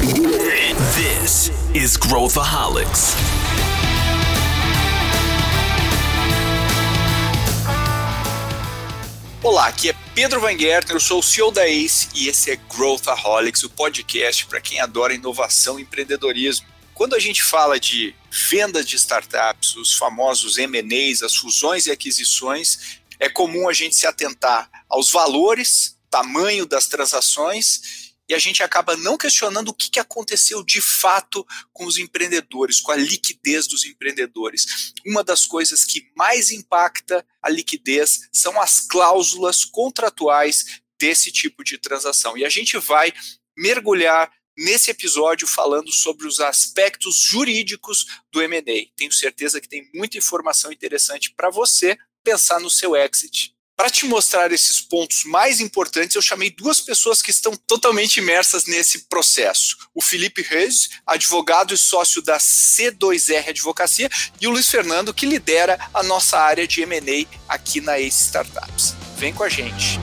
This is Growthaholics. Olá, aqui é Pedro Van Gertner, eu sou o CEO da ACE e esse é Growthaholics, o podcast para quem adora inovação e empreendedorismo. Quando a gente fala de venda de startups, os famosos M&As, as fusões e aquisições, é comum a gente se atentar aos valores, tamanho das transações e a gente acaba não questionando o que, aconteceu de fato com os empreendedores, com a liquidez dos empreendedores. Uma das coisas que mais impacta a liquidez são as cláusulas contratuais desse tipo de transação. E a gente vai mergulhar nesse episódio falando sobre os aspectos jurídicos do M&A. Tenho certeza que tem muita informação interessante para você pensar no seu exit. Para te mostrar esses pontos mais importantes, eu chamei duas pessoas que estão totalmente imersas nesse processo. O Felipe Reis, advogado e sócio da C2R Advocacia, e o Luiz Fernando, que lidera a nossa área de M&A aqui na Ace Startups. Vem com a gente.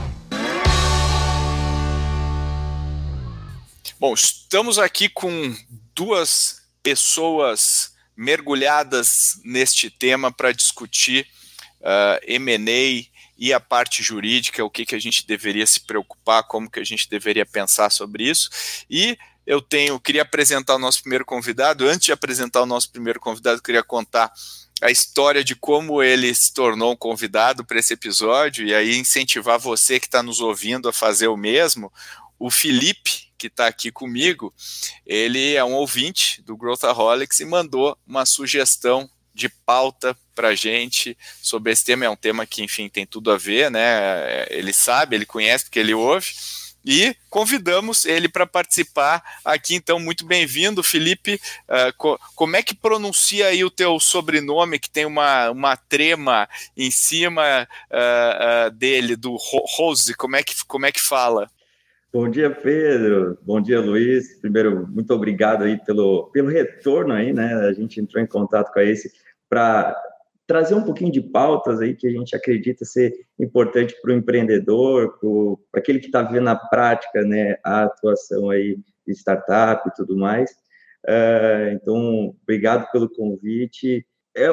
Bom, estamos aqui com duas pessoas mergulhadas neste tema para discutir uh, M&A e a parte jurídica, o que, que a gente deveria se preocupar, como que a gente deveria pensar sobre isso. E eu tenho, queria apresentar o nosso primeiro convidado. Antes de apresentar o nosso primeiro convidado, queria contar a história de como ele se tornou um convidado para esse episódio e aí incentivar você que está nos ouvindo a fazer o mesmo. O Felipe, que está aqui comigo, ele é um ouvinte do Growthaholics e mandou uma sugestão de pauta para gente sobre esse tema. É um tema que, enfim, tem tudo a ver, né? Ele sabe, ele conhece, porque ele ouve. E convidamos ele para participar aqui, então, muito bem-vindo, Felipe. Uh, co como é que pronuncia aí o teu sobrenome, que tem uma, uma trema em cima uh, uh, dele, do Rose? Como é que, como é que fala? Bom dia, Pedro. Bom dia, Luiz. Primeiro, muito obrigado aí pelo, pelo retorno aí, né? A gente entrou em contato com esse para trazer um pouquinho de pautas aí que a gente acredita ser importante para o empreendedor, para aquele que está vendo na prática, né, a atuação aí de startup e tudo mais. Uh, então, obrigado pelo convite. É,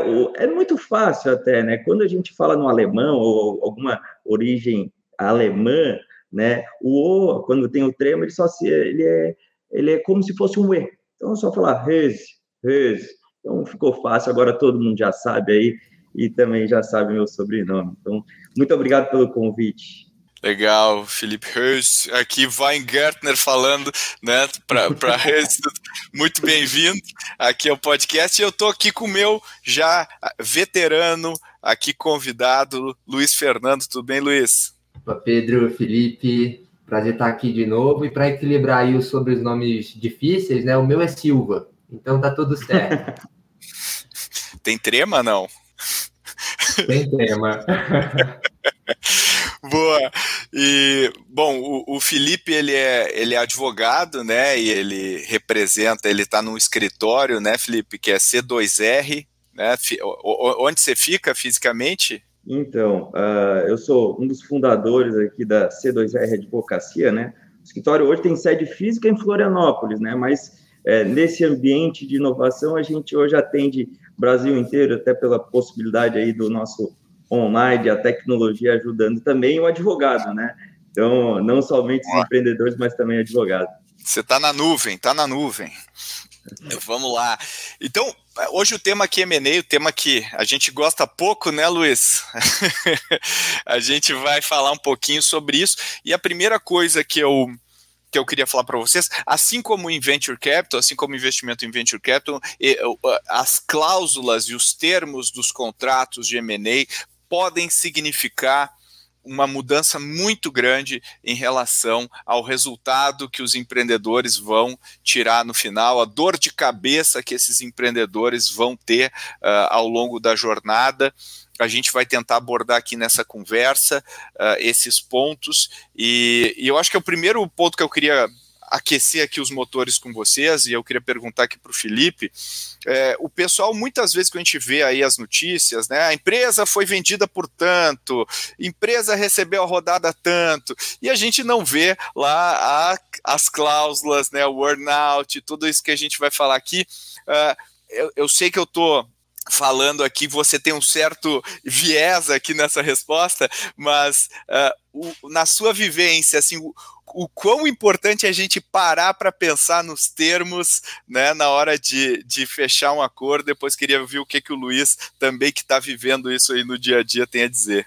é, muito fácil até, né? Quando a gente fala no alemão ou alguma origem alemã, né? O o, quando tem o tremo, ele só se, ele é, ele é como se fosse um e. Então, é só falar res, res. Então ficou fácil, agora todo mundo já sabe aí e também já sabe meu sobrenome. Então, muito obrigado pelo convite. Legal, Felipe Hurst, aqui Weingartner falando, né, para muito bem-vindo aqui ao podcast. Eu estou aqui com o meu já veterano, aqui convidado, Luiz Fernando. Tudo bem, Luiz? Opa, Pedro, Felipe, prazer estar aqui de novo. E para equilibrar aí os sobrenomes difíceis, né, o meu é Silva, então tá tudo certo. Tem trema, não? Tem trema. Boa. E bom, o, o, Felipe ele é ele é advogado, né? E ele representa, ele está num escritório, né, Felipe, que é C2R, né? Onde você fica fisicamente? Então, uh, eu sou um dos fundadores aqui da C2R Advocacia, né? O escritório hoje tem sede física em Florianópolis, né? Mas é, nesse ambiente de inovação a gente hoje atende Brasil inteiro, até pela possibilidade aí do nosso online, a tecnologia ajudando também o advogado, né? Então, não somente os empreendedores, mas também advogado. Você está na nuvem, está na nuvem. Vamos lá. Então, hoje o tema aqui é M&A, o tema que a gente gosta pouco, né, Luiz? a gente vai falar um pouquinho sobre isso. E a primeira coisa que eu que eu queria falar para vocês, assim como em venture capital, assim como investimento em venture capital, as cláusulas e os termos dos contratos de M&A podem significar uma mudança muito grande em relação ao resultado que os empreendedores vão tirar no final, a dor de cabeça que esses empreendedores vão ter uh, ao longo da jornada a gente vai tentar abordar aqui nessa conversa uh, esses pontos, e, e, eu acho que é o primeiro ponto que eu queria aquecer aqui os motores com vocês, e eu queria perguntar aqui para o Felipe, é, o pessoal, muitas vezes que a gente vê aí as notícias, né, a empresa foi vendida por tanto, empresa recebeu a rodada tanto, e a gente não vê lá a, as cláusulas, né, o earnout, tudo isso que a gente vai falar aqui, uh, eu, eu sei que eu estou falando aqui, você tem um certo viés aqui nessa resposta, mas uh, o, na sua vivência, assim, o, o quão importante é a gente parar para pensar nos termos, né, na hora de, de fechar um acordo. Depois queria ouvir o que, que o Luiz, também que está vivendo isso aí no dia a dia, tem a dizer.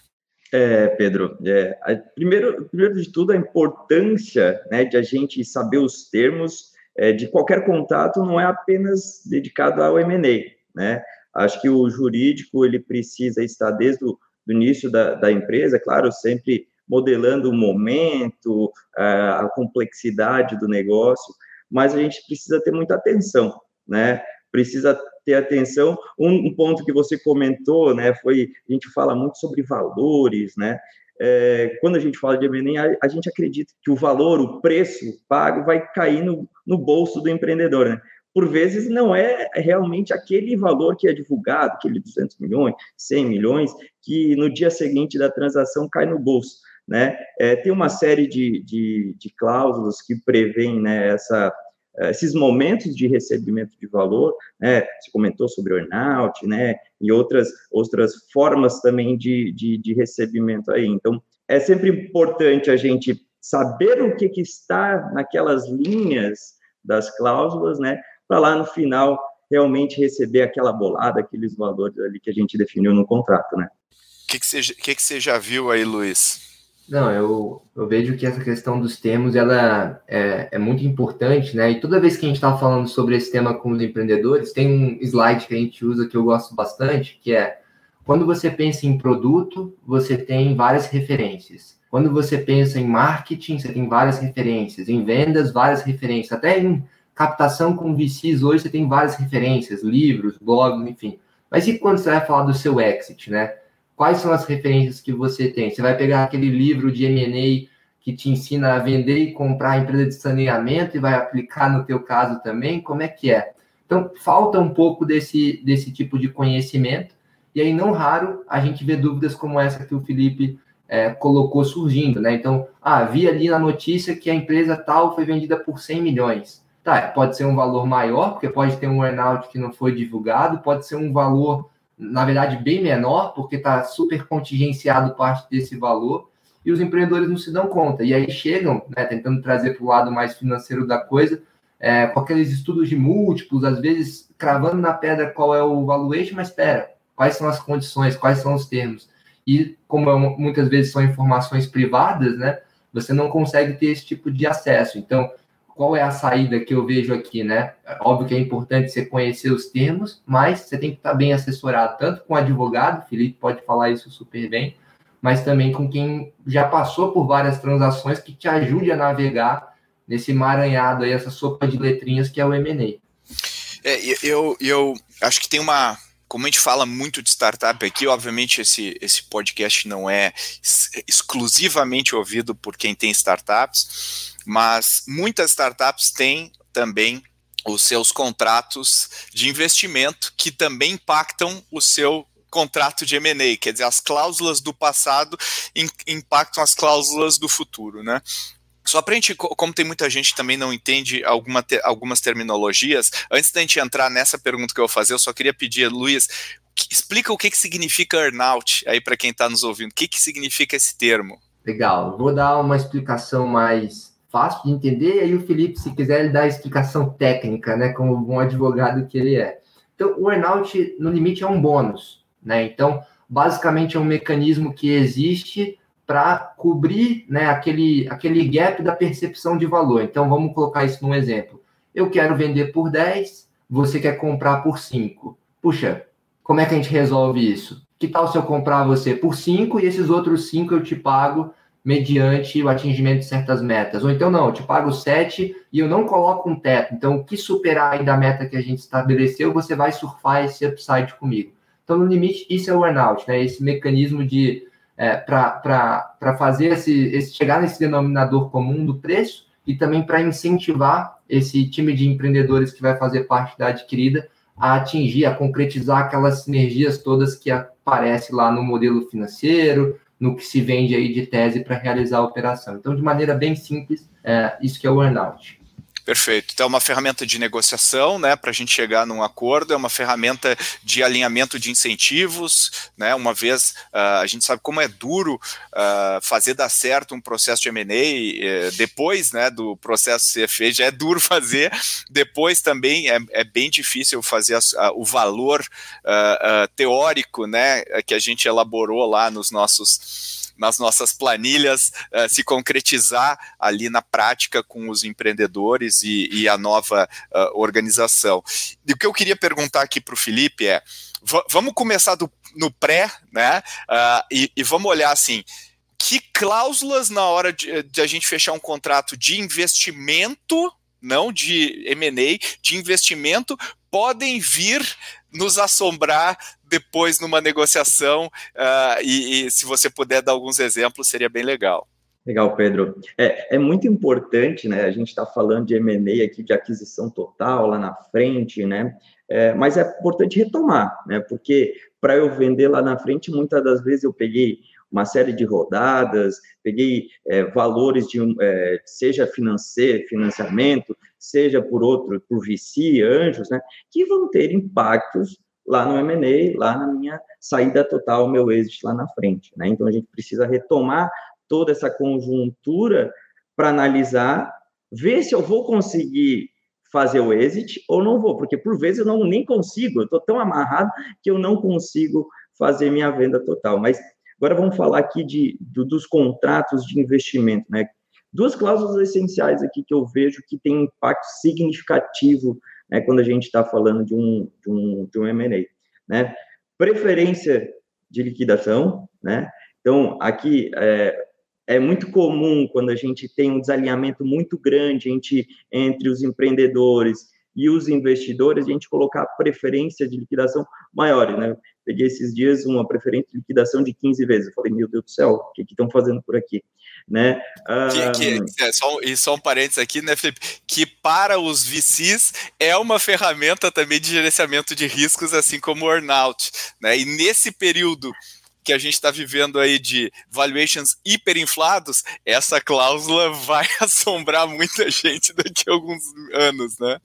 É, Pedro, é, primeiro, primeiro de tudo, a importância né, de a gente saber os termos é, de qualquer contato não é apenas dedicado ao M&A, né? Acho que o jurídico ele precisa estar desde o do início da, da empresa, claro, sempre modelando o momento, a complexidade do negócio, mas a gente precisa ter muita atenção, né? Precisa ter atenção. Um, um ponto que você comentou, né, foi a gente fala muito sobre valores, né? É, quando a gente fala de M&A, a, a, gente acredita que o valor, o preço pago vai cair no, no bolso do empreendedor, né? Por vezes não é realmente aquele valor que é divulgado, aquele 200 milhões, 100 milhões, que no dia seguinte da transação cai no bolso. Né? É, tem uma série de, de, de cláusulas que prevêem né, essa, esses momentos de recebimento de valor, né? Você comentou sobre o earnout, né? E outras, outras formas também de, de, de recebimento aí. Então, é sempre importante a gente saber o que, que está naquelas linhas das cláusulas, né? Para lá no final realmente receber aquela bolada, aqueles valores ali que a gente definiu no contrato, né? O que, que, você, que, que você já viu aí, Luiz? Não, eu, eu vejo que essa questão dos termos ela é, é muito importante, né? E toda vez que a gente está falando sobre esse tema com os empreendedores, tem um slide que a gente usa que eu gosto bastante, que é quando você pensa em produto, você tem várias referências. Quando você pensa em marketing, você tem várias referências. Em vendas, várias referências. Até em captação com VCs hoje você tem várias referências, livros, blogs, enfim. Mas e quando você vai falar do seu exit, né? Quais são as referências que você tem? Você vai pegar aquele livro de M&A que te ensina a vender e comprar a empresa de saneamento e vai aplicar no teu caso também? Como é que é? Então, falta um pouco desse, desse tipo de conhecimento. E aí, não raro, a gente vê dúvidas como essa que o Felipe é, colocou surgindo, né? Então, ah, vi ali na notícia que a empresa tal foi vendida por 100 milhões. Tá, pode ser um valor maior, porque pode ter um earnout que não foi divulgado, pode ser um valor, na verdade, bem menor, porque está super contingenciado parte desse valor, e os empreendedores não se dão conta. E aí chegam, né, tentando trazer para o lado mais financeiro da coisa, é, com aqueles estudos de múltiplos, às vezes cravando na pedra qual é o valuation, mas espera, quais são as condições, quais são os termos. E como muitas vezes são informações privadas, né, você não consegue ter esse tipo de acesso. Então, qual é a saída que eu vejo aqui, né? Óbvio que é importante você conhecer os termos, mas você tem que estar bem assessorado, tanto com o advogado, Felipe pode falar isso super bem, mas também com quem já passou por várias transações que te ajude a navegar nesse emaranhado aí, essa sopa de letrinhas que é o M&A. É, eu, eu acho que tem uma, como a gente fala muito de startup aqui, obviamente esse, esse podcast não é exclusivamente ouvido por quem tem startups, mas muitas startups têm também os seus contratos de investimento que também impactam o seu contrato de M&A, quer dizer, as cláusulas do passado impactam as cláusulas do futuro, né? Só para a gente, como tem muita gente que também não entende alguma te, algumas terminologias, antes da gente entrar nessa pergunta que eu vou fazer, eu só queria pedir, Luiz, explica o que, que significa earnout aí para quem está nos ouvindo. O que, que significa esse termo? Legal, vou dar uma explicação mais fácil de entender, e aí o Felipe, se quiser, ele dá a explicação técnica, né, como um bom advogado que ele é. Então, o earnout, no limite, é um bônus, né? Então, basicamente é um mecanismo que existe para cobrir né, aquele, aquele gap da percepção de valor. Então, vamos colocar isso num exemplo. Eu quero vender por 10, você quer comprar por 5. Puxa, como é que a gente resolve isso? Que tal se eu comprar você por 5 e esses outros 5 eu te pago mediante o atingimento de certas metas. Ou então, não, eu te pago 7 e eu não coloco um teto. Então, o que superar aí da meta que a gente estabeleceu, você vai surfar esse upside comigo. Então, no limite, isso é o earnout, né? Esse mecanismo de é, para fazer esse, esse chegar nesse denominador comum do preço e também para incentivar esse time de empreendedores que vai fazer parte da adquirida a atingir, a concretizar aquelas sinergias todas que aparecem lá no modelo financeiro, no que se vende aí de tese para realizar a operação. Então, de maneira bem simples, é, isso que é o earnout. Perfeito. Então, é uma ferramenta de negociação, né, para a gente chegar num acordo, é uma ferramenta de alinhamento de incentivos, né, uma vez uh, a gente sabe como é duro uh, fazer dar certo um processo de M&A, uh, depois, né, do processo ser feito, já é duro fazer, depois também é, é bem difícil fazer a, a, o valor ah, teórico, né, que a gente elaborou lá nos nossos nas nossas planilhas uh, se concretizar ali na prática com os empreendedores e, e a nova uh, organização. E o que eu queria perguntar aqui para o Felipe é: vamos começar do, no pré, né? Uh, e, e vamos olhar assim que cláusulas na hora de, de, a gente fechar um contrato de investimento, não de M&A, de investimento, podem vir nos assombrar depois numa negociação uh, e, e, se você puder dar alguns exemplos seria bem legal. Legal, Pedro. É, é muito importante, né? A gente está falando de M&A aqui, de aquisição total lá na frente, né? É, mas é importante retomar, né? Porque para eu vender lá na frente, muitas das vezes eu peguei uma série de rodadas, peguei é, valores de é, seja financeiro, financiamento, seja por outro, por VC, anjos, né, que vão ter impactos lá no M&A, lá na minha saída total, meu exit lá na frente, né? Então a gente precisa retomar toda essa conjuntura para analisar, ver se eu vou conseguir fazer o exit ou não vou, porque por vezes eu não nem consigo, eu estou tão amarrado que eu não consigo fazer minha venda total. Mas agora vamos falar aqui de, do, dos contratos de investimento, né? Duas cláusulas essenciais aqui que eu vejo que tem impacto significativo né, quando a gente está falando de um, de um, de um M&A, né? Preferência de liquidação, né? Então, aqui é, é muito comum quando a gente tem um desalinhamento muito grande entre, entre os empreendedores e os investidores, a gente colocar preferência de liquidação maior, né? Peguei esses dias uma preferência de liquidação de 15 vezes. Eu falei, meu Deus do céu, o que estão fazendo por aqui? Né? Que, que, é, só, e só um parênteses aqui, né, Felipe? Que para os VCs é uma ferramenta também de gerenciamento de riscos, assim como o earnout. Né? E nesse período que a gente está vivendo aí de valuations hiperinflados, essa cláusula vai assombrar muita gente daqui a alguns anos, né?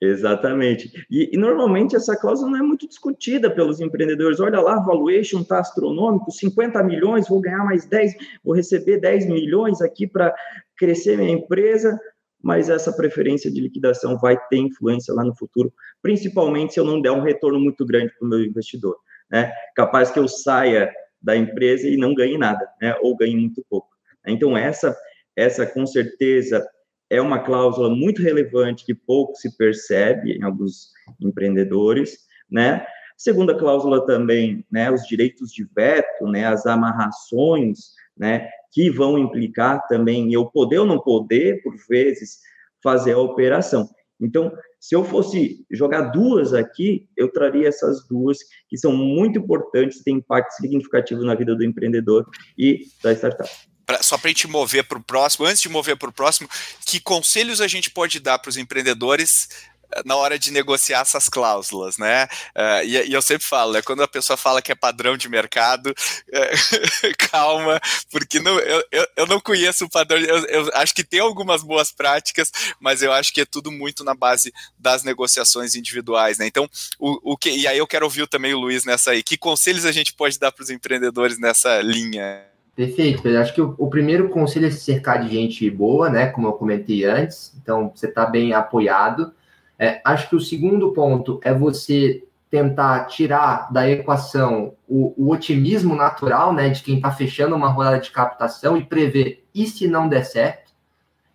Exatamente. E, e, normalmente essa cláusula não é muito discutida pelos empreendedores. Olha lá, valuation está astronômico, 50 milhões, vou ganhar mais 10, vou receber 10 milhões aqui para crescer minha empresa, mas essa preferência de liquidação vai ter influência lá no futuro, principalmente se eu não der um retorno muito grande para o meu investidor. Né? Capaz que eu saia da empresa e não ganhe nada, né? ou ganhe muito pouco. Então, essa, essa com certeza é uma cláusula muito relevante que pouco se percebe em alguns empreendedores, né? Segunda cláusula também, né, os direitos de veto, né, as amarrações, né, que vão implicar também eu poder ou não poder, por vezes, fazer a operação. Então, se eu fosse jogar duas aqui, eu traria essas duas que são muito importantes, têm impacto significativo na vida do empreendedor e da startup pra, só para a gente mover para o próximo, antes de mover para o próximo, que conselhos a gente pode dar para os empreendedores eh, na hora de negociar essas cláusulas, né? Uh, e, e, eu sempre falo, é quando a pessoa fala que é padrão de mercado, uh, calma, porque não, eu, eu, eu, não conheço o padrão. Eu, eu, acho que tem algumas boas práticas, mas eu acho que é tudo muito na base das negociações individuais, né? Então, o, o que e aí eu quero ouvir também o Luiz nessa aí. Que conselhos a gente pode dar para os empreendedores nessa linha? Perfeito, Pedro. Acho que o, o, primeiro conselho é se cercar de gente boa, né? Como eu comentei antes. Então, você está bem apoiado. É, acho que o segundo ponto é você tentar tirar da equação o, o otimismo natural, né? De quem está fechando uma rodada de captação e prever e se não der certo?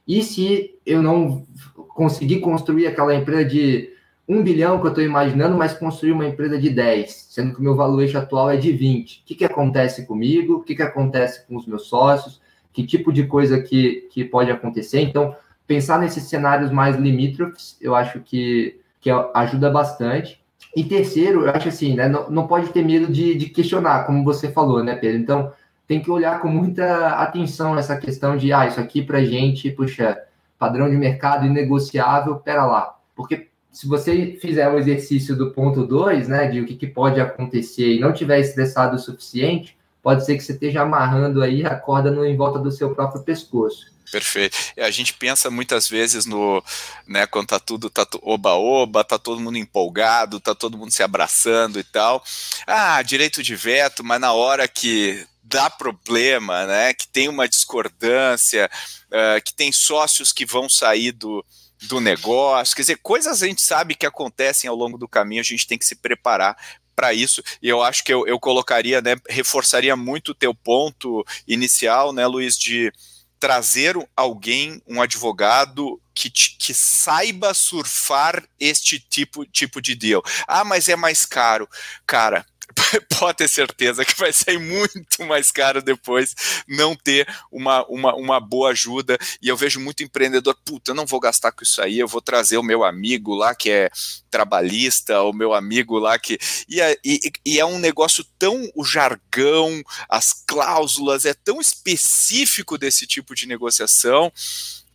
E se eu não conseguir construir aquela empresa de um bilhão que eu estou imaginando, mas construir uma empresa de 10, sendo que o meu valuation atual é de 20. O que, que acontece comigo? O que, que acontece com os meus sócios? Que tipo de coisa que, que pode acontecer? Então, pensar nesses cenários mais limítrofes, eu acho que, que ajuda bastante. E terceiro, eu acho assim, né, não, não pode ter medo de, de questionar, como você falou, né, Pedro? Então, tem que olhar com muita atenção essa questão de, ah, isso aqui para gente, puxa, padrão de mercado inegociável, pera lá. Porque se você fizer o exercício do ponto 2, né, de o que, que, pode acontecer e não tiver estressado o suficiente, pode ser que você esteja amarrando aí a corda no, em volta do seu próprio pescoço. Perfeito. A gente pensa muitas vezes no, né, quando tá tudo tá oba-oba, tá todo mundo empolgado, tá todo mundo se abraçando e tal. Ah, direito de veto, mas na hora que dá problema, né, que tem uma discordância, uh, que tem sócios que vão sair do, do negócio, quer dizer, coisas a gente sabe que acontecem ao longo do caminho, a gente tem que se preparar para isso, e eu acho que eu, eu colocaria, né, reforçaria muito o teu ponto inicial, né, Luiz, de trazer alguém, um advogado que, que saiba surfar este tipo, tipo de deal. Ah, mas é mais caro. Cara, pode ter certeza que vai sair muito mais caro depois não ter uma, uma, uma boa ajuda. E eu vejo muito empreendedor, puta, eu não vou gastar com isso aí, eu vou trazer o meu amigo lá que é trabalhista, o meu amigo lá que. E é, e, e é um negócio tão. O jargão, as cláusulas, é tão específico desse tipo de negociação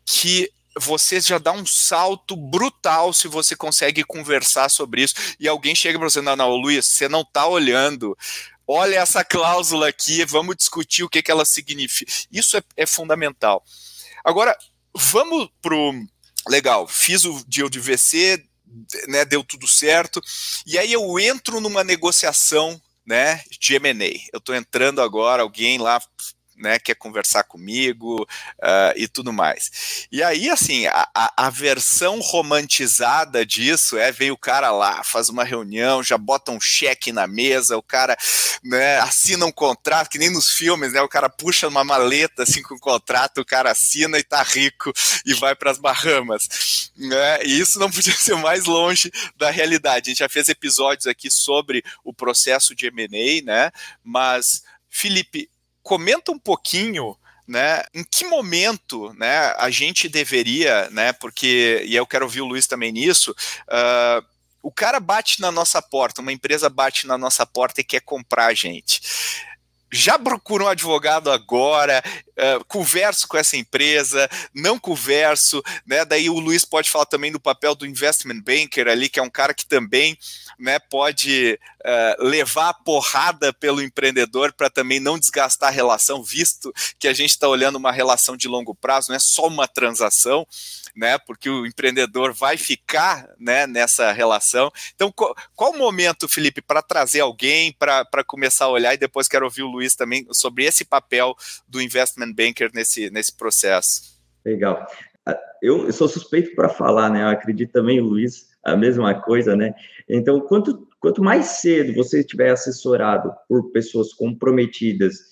que você já dá um salto brutal se você consegue conversar sobre isso e alguém chega para você, não, não, Luiz, você não está olhando. Olha essa cláusula aqui, vamos discutir o que, que ela significa. Isso é, é fundamental. Agora, vamos pro. Legal, fiz o deal de VC, né, deu tudo certo, e aí eu entro numa negociação né, de M&A. Eu estou entrando agora, alguém lá né, quer conversar comigo uh, e tudo mais. E aí, assim, a, a, a, versão romantizada disso é vem o cara lá, faz uma reunião, já bota um cheque na mesa, o cara né, assina um contrato, que nem nos filmes, né? O cara puxa uma maleta assim com o contrato, o cara assina e tá rico e vai para as Bahamas. Né? E isso não podia ser mais longe da realidade. A gente já fez episódios aqui sobre o processo de M&A, né? Mas, Felipe, comenta um pouquinho né, em que momento né, a gente deveria, né, porque, e eu quero ouvir o Luiz também nisso, uh, o cara bate na nossa porta, uma empresa bate na nossa porta e quer comprar a gente já procuro um advogado agora, uh, converso com essa empresa, não converso, né? Daí o Luiz pode falar também do papel do investment banker ali, que é um cara que também né, pode uh, levar a porrada pelo empreendedor para também não desgastar a relação, visto que a gente está olhando uma relação de longo prazo, não é só uma transação né? Porque o empreendedor vai ficar né, nessa relação. Então, qual, o momento, Felipe, para trazer alguém para começar a olhar e depois quero ouvir o Luiz também sobre esse papel do investment banker nesse, nesse processo? Legal. Ah, eu, eu sou suspeito para falar, né? Eu acredito também, Luiz, a mesma coisa, né? Então, quanto, quanto mais cedo você estiver assessorado por pessoas comprometidas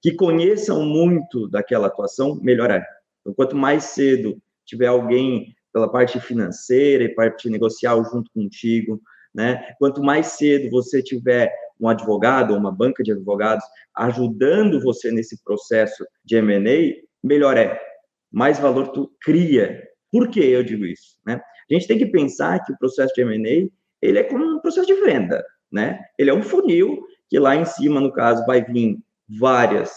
que conheçam muito daquela atuação, melhor é. Então, quanto mais cedo tiver alguém pela parte financeira e parte negocial junto contigo, né? Quanto mais cedo você tiver um advogado ou uma banca de advogados ajudando você nesse processo de M&A, melhor é. Mais valor tu cria. Por que eu digo isso, né? A gente tem que pensar que o processo de M&A, ele é como um processo de venda, né? Ele é um funil que lá em cima, no caso, vai vir várias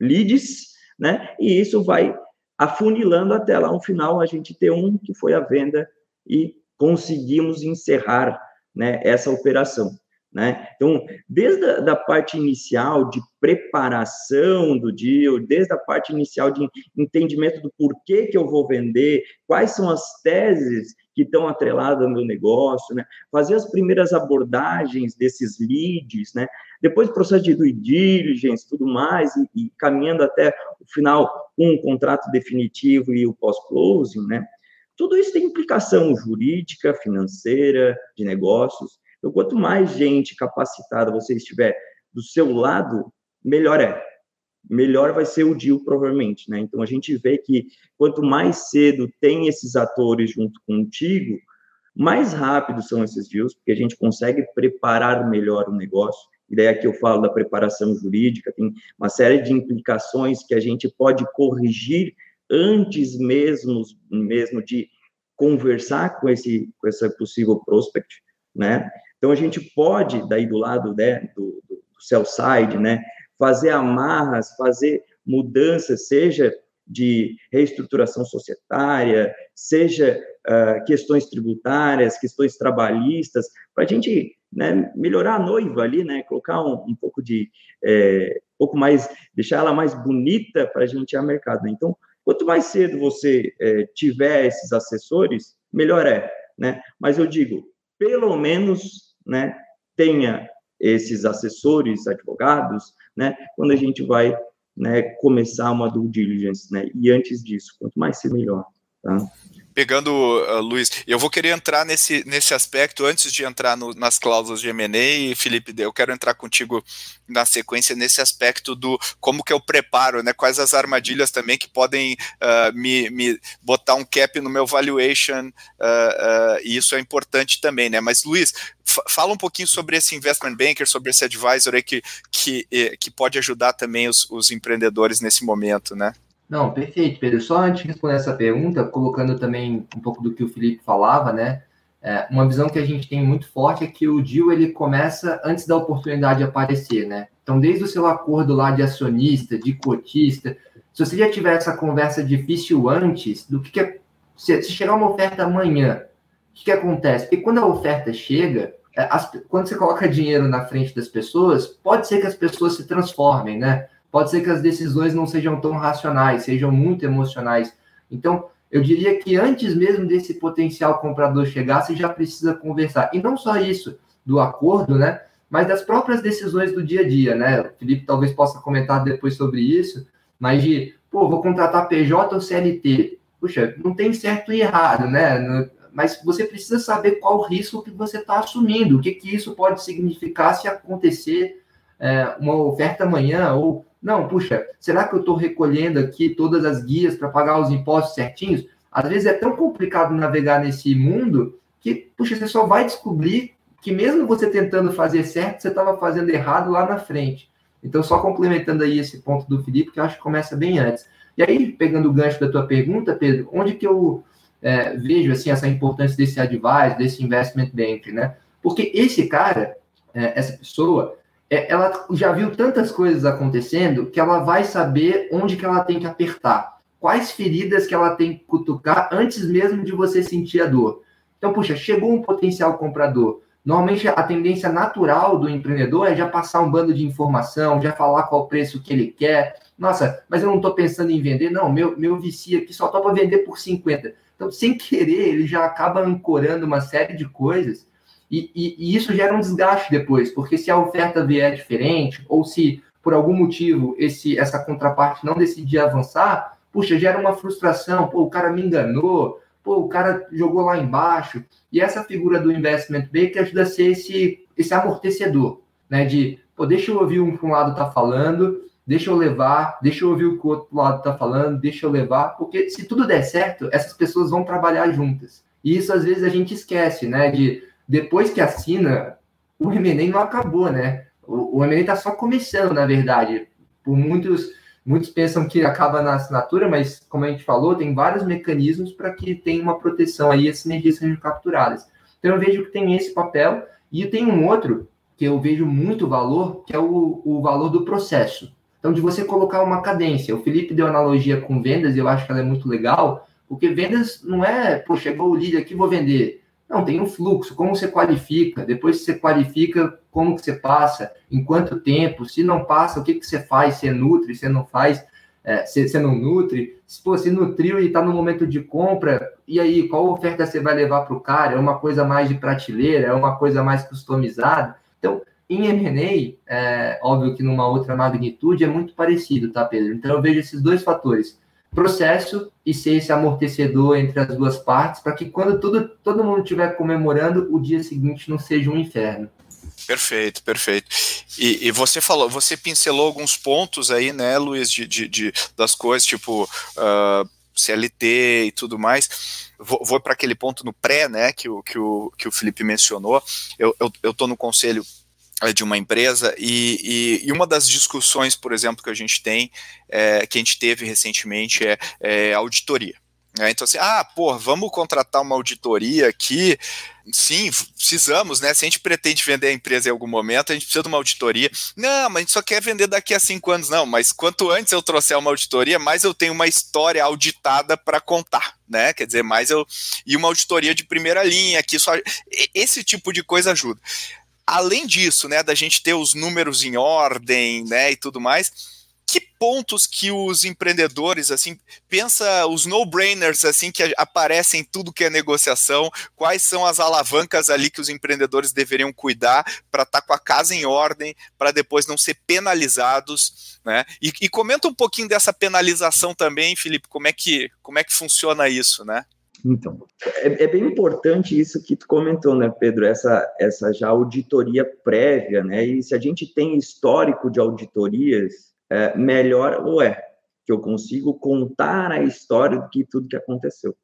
leads, né? E isso vai afunilando até lá um final a gente ter um que foi a venda e conseguimos encerrar né, essa operação. Né? Então, desde a da parte inicial de preparação do deal, desde a parte inicial de entendimento do porquê que eu vou vender, quais são as teses que estão atreladas ao meu negócio, né? fazer as primeiras abordagens desses leads, né? depois o processo de due diligence, tudo mais, e, e caminhando até o final com um contrato definitivo e o pós-closing, né? Tudo isso tem implicação jurídica, financeira, de negócios. Então, quanto mais gente capacitada você estiver do seu lado, melhor é. Melhor vai ser o deal, provavelmente, né? Então, a gente vê que quanto mais cedo tem esses atores junto contigo, mais rápido são esses deals, porque a gente consegue preparar melhor o negócio. E daí aqui eu falo da preparação jurídica, tem uma série de implicações que a gente pode corrigir antes mesmo, mesmo de conversar com esse, com esse possível prospect, né? Então, a gente pode, daí do lado né, do, do, sell side, né, fazer amarras, fazer mudanças, seja de reestruturação societária, seja uh, questões tributárias, questões trabalhistas, para a gente né, melhorar a noiva ali, né, colocar um, um pouco de, é, um pouco mais, deixar ela mais bonita para a gente ir ao mercado. Né? Então, quanto mais cedo você é, tiver esses assessores, melhor é, né? Mas eu digo, pelo menos, né, tenha esses assessores, advogados, né, quando a gente vai né, começar uma due diligence, né, e antes disso, quanto mais ser melhor, tá? pegando, uh, Luiz, eu vou querer entrar nesse, nesse aspecto antes de entrar no, nas cláusulas de M&A, Felipe, eu quero entrar contigo na sequência nesse aspecto do como que eu preparo, né, quais as armadilhas também que podem uh, me, me botar um cap no meu valuation, uh, e isso é importante também, né, mas Luiz, fala um pouquinho sobre esse investment banker, sobre esse advisor aí que, que, eh, que pode ajudar também os, os empreendedores nesse momento, né? Não, perfeito, Pedro. Só antes de responder essa pergunta, colocando também um pouco do que o Felipe falava, né? É, uma visão que a gente tem muito forte é que o deal ele começa antes da oportunidade aparecer, né? Então, desde o seu acordo lá de acionista, de cotista, se você já tiver essa conversa difícil antes, do que, que é, se, se, chegar uma oferta amanhã, o que, que acontece? Porque quando a oferta chega, as, quando você coloca dinheiro na frente das pessoas, pode ser que as pessoas se transformem, né? pode ser que as decisões não sejam tão racionais, sejam muito emocionais. Então, eu diria que antes mesmo desse potencial comprador chegar, você já precisa conversar. E não só isso, do acordo, né? Mas das próprias decisões do dia a dia, né? O Felipe talvez possa comentar depois sobre isso, mas de, pô, vou contratar PJ ou CLT. Puxa, não tem certo e errado, né? Mas você precisa saber qual o risco que você está assumindo, o que, que isso pode significar se acontecer é, uma oferta amanhã, ou não, puxa, será que eu estou recolhendo aqui todas as guias para pagar os impostos certinhos? Às vezes é tão complicado navegar nesse mundo que, puxa, você só vai descobrir que mesmo você tentando fazer certo, você estava fazendo errado lá na frente. Então, só complementando aí esse ponto do Felipe, que eu acho que começa bem antes. E aí, pegando o gancho da tua pergunta, Pedro, onde que eu é, vejo assim essa importância desse advice, desse investment bank, né? Porque esse cara, é, essa pessoa, é, ela já viu tantas coisas acontecendo que ela vai saber onde que ela tem que apertar, quais feridas que ela tem que cutucar antes mesmo de você sentir a dor. Então, puxa, chegou um potencial comprador. Normalmente a tendência natural do empreendedor é já passar um bando de informação, já falar qual preço que ele quer. Nossa, mas eu não estou pensando em vender, não. Meu, meu vicia aqui só topa vender por 50. Então, sem querer, ele já acaba ancorando uma série de coisas e, e, e, isso gera um desgaste depois, porque se a oferta vier diferente, ou se por algum motivo esse, essa contraparte não decidir avançar, puxa, gera uma frustração, pô, o cara me enganou, pô, o cara jogou lá embaixo. E essa figura do investment bank ajuda a ser esse, esse amortecedor, né? De, pô, deixa eu ouvir o que um lado tá falando, deixa eu levar, deixa eu ouvir o que o outro lado tá falando, deixa eu levar, porque se tudo der certo, essas pessoas vão trabalhar juntas. E isso às vezes a gente esquece, né? De depois que assina, o M&A não acabou, né? O, o M&A está só começando, na verdade. Por muitos, muitos pensam que acaba na assinatura, mas como a gente falou, tem vários mecanismos para que tenha uma proteção aí, as sinergias sejam capturadas. Então eu vejo que tem esse papel e tem um outro que eu vejo muito valor, que é o, o valor do processo. Então, de você colocar uma cadência. O Felipe deu analogia com vendas e eu acho que ela é muito legal, porque vendas não é, pô, chegou o líder aqui, vou vender. Não, tem um fluxo, como você qualifica, depois que você qualifica, como que você passa, em quanto tempo, se não passa, o que, que você faz, você nutre, você não faz, é, você, você não nutre, se você nutriu e está no momento de compra, e aí, qual oferta você vai levar para o cara? É uma coisa mais de prateleira, é uma coisa mais customizada? Então, em M&A, é, óbvio que numa outra magnitude, é muito parecido, tá, Pedro? Então, eu vejo esses dois fatores processo e ser esse amortecedor entre as duas partes, para que quando tudo, todo mundo estiver comemorando, o dia seguinte não seja um inferno. Perfeito, perfeito. E, e, você falou, você pincelou alguns pontos aí, né, Luiz, de, de, de das coisas, tipo uh, ah, CLT e tudo mais. Vou, vou para aquele ponto no pré, né, que o, que o, que o Felipe mencionou. Eu, eu, eu tô no conselho de uma empresa e, e, e, uma das discussões, por exemplo, que a gente tem, é, que a gente teve recentemente é, é auditoria. É, então, assim, ah, pô, vamos contratar uma auditoria aqui. Sim, precisamos, né? Se a gente pretende vender a empresa em algum momento, a gente precisa de uma auditoria. Não, mas a gente só quer vender daqui a cinco anos. Não, mas quanto antes eu trouxer uma auditoria, mais eu tenho uma história auditada para contar, né? Quer dizer, mais eu. E uma auditoria de primeira linha, que só. Esse tipo de coisa ajuda. Além disso, né, da gente ter os números em ordem, né, e tudo mais que pontos que os empreendedores, assim, pensa os no-brainers, assim, que aparecem em tudo que é negociação, quais são as alavancas ali que os empreendedores deveriam cuidar para estar tá com a casa em ordem, para depois não ser penalizados, né? E, e, comenta um pouquinho dessa penalização também, Felipe, como é que, como é que funciona isso, né? Então, é, é, bem importante isso que tu comentou, né, Pedro? Essa, essa já auditoria prévia, né? E se a gente tem histórico de auditorias, é, melhor ou é, que eu consigo contar a história de tudo que aconteceu.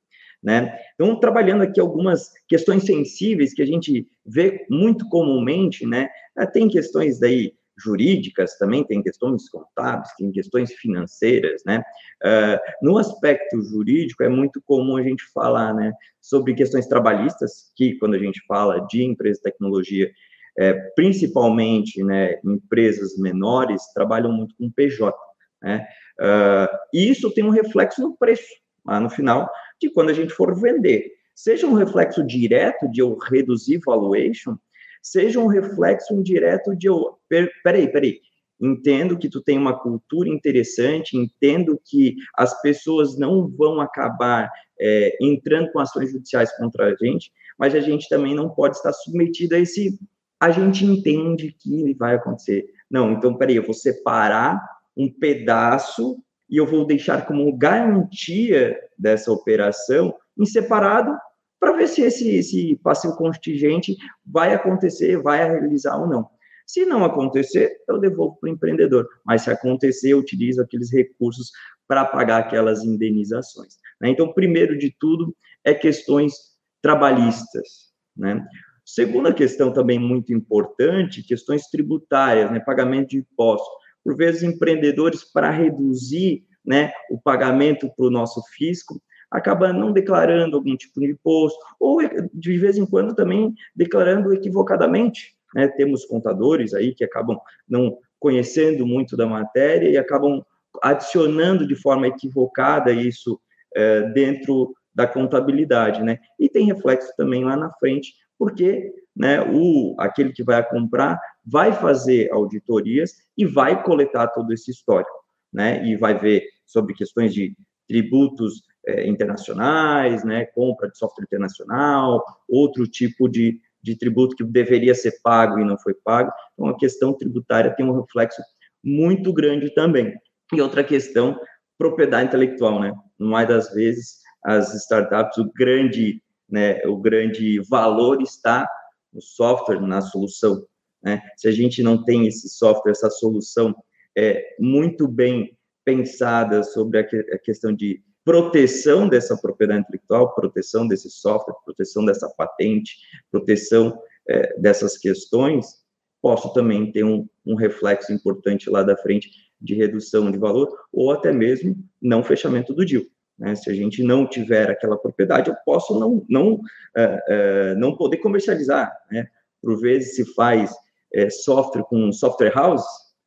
Né? Então, trabalhando aqui algumas questões sensíveis que a gente vê muito comumente, né? É, tem questões daí jurídicas também, tem questões contábeis, tem questões financeiras, né? Uh, no aspecto jurídico, é muito comum a gente falar, né, sobre questões trabalhistas, que quando a gente fala de empresa de tecnologia, é, principalmente né, empresas menores, trabalham muito com PJ. Né? Uh, e isso tem um reflexo no preço, lá no final, de quando a gente for vender. Seja um reflexo direto de eu reduzir valuation, seja um reflexo indireto de eu. Per, peraí, peraí. Entendo que tu tem uma cultura interessante, entendo que as pessoas não vão acabar é, entrando com ações judiciais contra a gente, mas a gente também não pode estar submetido a esse a gente entende que vai acontecer. Não, então, peraí, eu vou separar um pedaço e eu vou deixar como garantia dessa operação em separado para ver se esse, esse passivo contingente vai acontecer, vai realizar ou não. Se não acontecer, eu devolvo para o empreendedor. Mas se acontecer, eu utilizo aqueles recursos para pagar aquelas indenizações. Né? Então, primeiro de tudo, é questões trabalhistas. Né? Segunda questão também muito importante, questões tributárias, né, pagamento de impostos. Por vezes, empreendedores, para reduzir né, o pagamento para o nosso fisco, acaba não declarando algum tipo de imposto, ou de vez em quando também declarando equivocadamente. Né? Temos contadores aí que acabam não conhecendo muito da matéria e acabam adicionando de forma equivocada isso é, dentro da contabilidade, né? E tem reflexo também lá na frente porque né, o, aquele que vai comprar vai fazer auditorias e vai coletar todo esse histórico, né, e vai ver sobre questões de tributos é, internacionais, né, compra de software internacional, outro tipo de, de tributo que deveria ser pago e não foi pago. Então, a questão tributária tem um reflexo muito grande também. E outra questão, propriedade intelectual, né? Mais das vezes, as startups, o grande né, o grande valor está no software, na solução. Né? Se a gente não tem esse software, essa solução é, muito bem pensada sobre a, que, a questão de proteção dessa propriedade intelectual, proteção desse software, proteção dessa patente, proteção é, dessas questões, posso também ter um, um, reflexo importante lá da frente de redução de valor ou até mesmo não fechamento do deal. Né? Se a gente não tiver aquela propriedade, eu posso não, não, uh, uh, não poder comercializar. Né? Por vezes se faz uh, software com software house,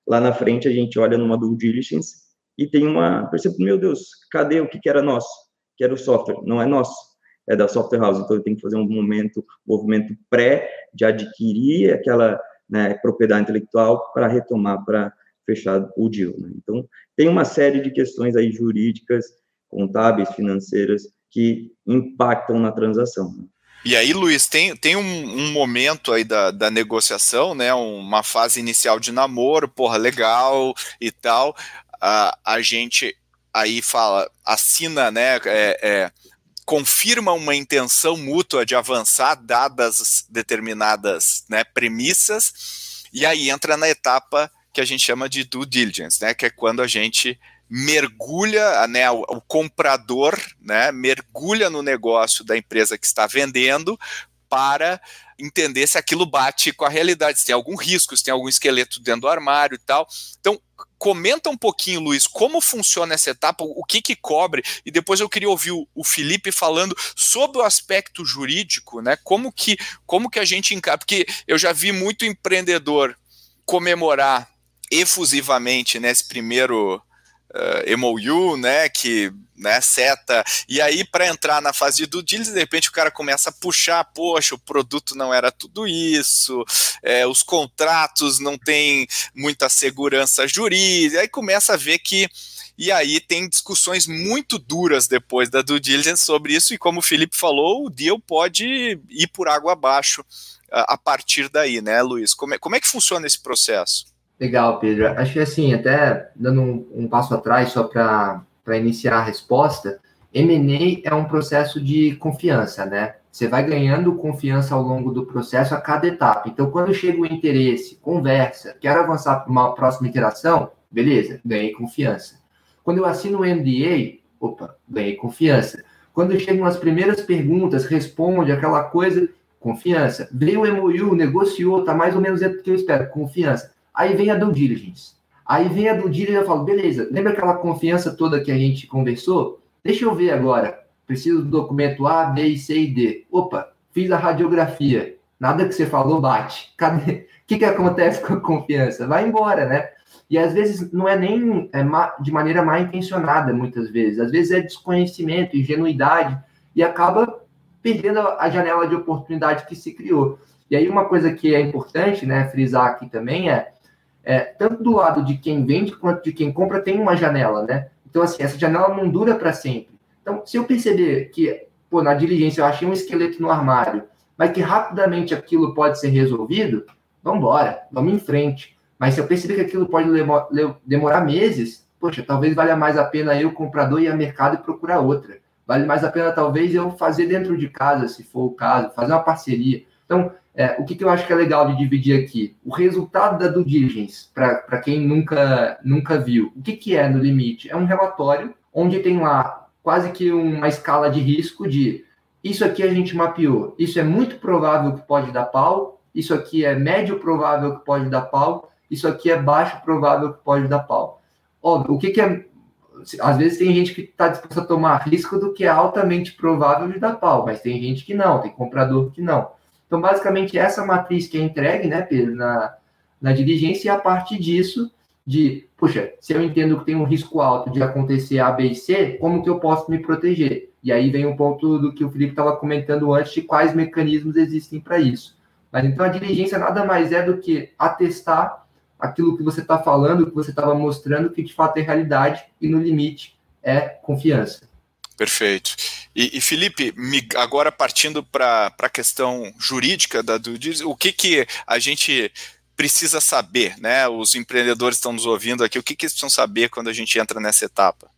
lá na frente a gente olha numa due diligence e tem uma, percebo, meu Deus, cadê o que, era nosso? Que era o software, não é nosso, é da software house. Então eu tenho que fazer um momento, movimento pré de adquirir aquela né, propriedade intelectual para retomar, para fechar o deal. Né? Então tem uma série de questões aí jurídicas contábeis, financeiras, que impactam na transação. Né? E aí, Luiz, tem, tem um, um, momento aí da, da negociação, né? Uma fase inicial de namoro, porra, legal e tal. A, a gente aí fala, assina, né? É, é, confirma uma intenção mútua de avançar, dadas determinadas né, premissas, e aí entra na etapa que a gente chama de due diligence, né? Que é quando a gente mergulha, né, o, comprador, né, mergulha no negócio da empresa que está vendendo para entender se aquilo bate com a realidade, se tem algum risco, se tem algum esqueleto dentro do armário e tal. Então, comenta um pouquinho, Luiz, como funciona essa etapa, o que que cobre, e depois eu queria ouvir o, Felipe falando sobre o aspecto jurídico, né? Como que, como que a gente encara, porque eu já vi muito empreendedor comemorar efusivamente nesse né, primeiro uh, eh, MOU, né, que né, seta, e aí para entrar na fase do deal, de repente o cara começa a puxar, poxa, o produto não era tudo isso, é, os contratos não têm muita segurança jurídica, aí começa a ver que e aí tem discussões muito duras depois da due diligence sobre isso, e como o Felipe falou, o deal pode ir por água abaixo a, a partir daí, né, Luiz? Como é, como é que funciona esse processo? Legal, Pedro. Acho que assim, até dando um, um passo atrás, só para iniciar a resposta, M&A é um processo de confiança, né? Você vai ganhando confiança ao longo do processo a cada etapa. Então, quando chega o interesse, conversa, quero avançar para uma próxima interação, beleza, ganhei confiança. Quando eu assino o NDA, opa, ganhei confiança. Quando chegam as primeiras perguntas, responde aquela coisa, confiança. Veio o MOU, negociou, tá mais ou menos dentro do que eu espero, confiança. Aí vem a due diligence. Aí vem a due diligence e eu falo, beleza, lembra aquela confiança toda que a gente conversou? Deixa eu ver agora. Preciso do documento A, B, C e D. Opa, fiz a radiografia. Nada que você falou bate. Cadê? O que, que acontece com a confiança? Vai embora, né? E às vezes não é nem é, de maneira mal intencionada, muitas vezes. Às vezes é desconhecimento, ingenuidade, e acaba perdendo a janela de oportunidade que se criou. E aí uma coisa que é importante, né, frisar aqui também é é, tanto do lado de quem vende quanto de quem compra tem uma janela, né? Então, assim, essa janela não dura para sempre. Então, se eu perceber que, pô, na diligência eu achei um esqueleto no armário, mas que rapidamente aquilo pode ser resolvido, vamos embora, vamos em frente. Mas se eu perceber que aquilo pode demorar meses, poxa, talvez valha mais a pena eu, comprador, ir ao mercado e procurar outra. Vale mais a pena, talvez, eu fazer dentro de casa, se for o caso, fazer uma parceria. Então, é, o que, que, eu acho que é legal de dividir aqui? O resultado da due diligence, para quem nunca, nunca viu, o que, que é no limite? É um relatório onde tem lá quase que uma escala de risco de isso aqui a gente mapeou, isso é muito provável que pode dar pau, isso aqui é médio provável que pode dar pau, isso aqui é baixo provável que pode dar pau. Óbvio, o que, que é. Às vezes tem gente que está disposto a tomar risco do que é altamente provável de dar pau, mas tem gente que não, tem comprador que não. Então, basicamente, essa matriz que é entregue, né, Pedro, na, na diligência, e a partir disso, de, puxa, se eu entendo que tem um risco alto de acontecer A, B e C, como que eu posso me proteger? E aí vem um ponto do que o Felipe estava comentando antes, de quais mecanismos existem para isso. Mas então a diligência nada mais é do que atestar aquilo que você está falando, que você estava mostrando, que de fato é realidade, e no limite é confiança. Perfeito. E, e Felipe, agora partindo para a questão jurídica da Dudes, o que, que a gente precisa saber, né? Os empreendedores estão nos ouvindo aqui, o que, que eles precisam saber quando a gente entra nessa etapa?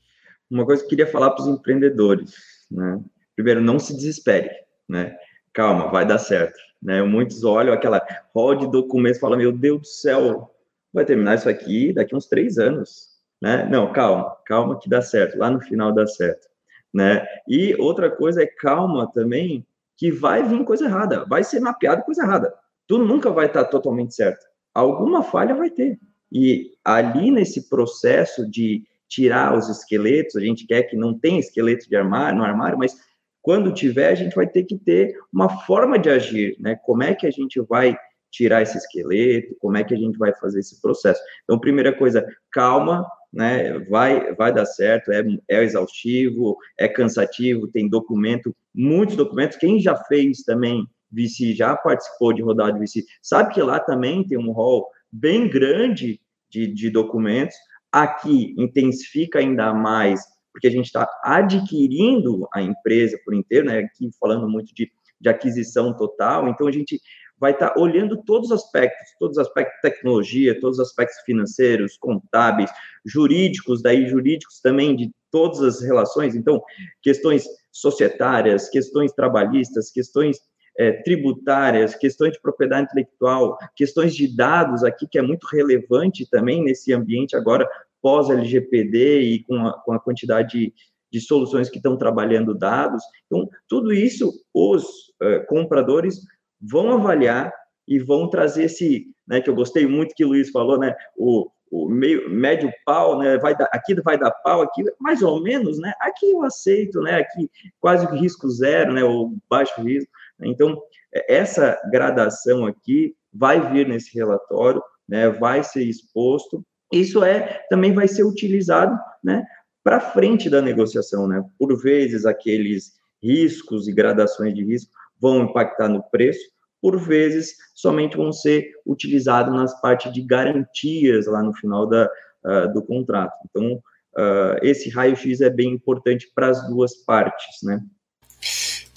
Uma coisa que eu queria falar para os empreendedores, né? Primeiro, não se desespere, né? Calma, vai dar certo, né? Muitos olham aquela rol de documentos e falam, meu Deus do céu, vai terminar isso aqui daqui uns três anos, né? Não, calma, calma que dá certo, lá no final dá certo né? E outra coisa é calma também, que vai vir coisa errada, vai ser mapeado coisa errada. Tudo nunca vai estar totalmente certo. Alguma falha vai ter. E ali nesse processo de tirar os esqueletos, a gente quer que não tenha esqueleto de armário, no armário, mas quando tiver, a gente vai ter que ter uma forma de agir, né? Como é que a gente vai tirar esse esqueleto, como é que a gente vai fazer esse processo. Então, primeira coisa, calma, né? Vai, vai dar certo, é, é exaustivo, é cansativo, tem documento, muitos documentos. Quem já fez também VC, já participou de rodada de VC, sabe que lá também tem um rol bem grande de, de documentos. Aqui intensifica ainda mais, porque a gente está adquirindo a empresa por inteiro, né? Aqui falando muito de, de aquisição total, então a gente vai estar tá olhando todos os aspectos, todos os aspectos de tecnologia, todos os aspectos financeiros, contábeis, jurídicos, daí jurídicos também de todas as relações, então, questões societárias, questões trabalhistas, questões é, tributárias, questões de propriedade intelectual, questões de dados aqui, que é muito relevante também nesse ambiente agora pós-LGPD e com a, com a quantidade de, de soluções que estão trabalhando dados. Então, tudo isso os uh, compradores vão avaliar e vão trazer esse, né, que eu gostei muito que o Luiz falou, né, o, o meio, médio pau, né, vai dar, aqui vai dar pau, aqui mais ou menos, né, aqui eu aceito, né, aqui quase risco zero, né, ou baixo risco. Então, essa gradação aqui vai vir nesse relatório, né, vai ser exposto. Isso é também vai ser utilizado, né, para frente da negociação, né? Por vezes aqueles riscos e gradações de risco vão impactar no preço, por vezes somente vão ser utilizados nas partes de garantias lá no final da, uh, do contrato. Então, uh, esse raio-x é bem importante para as duas partes, né?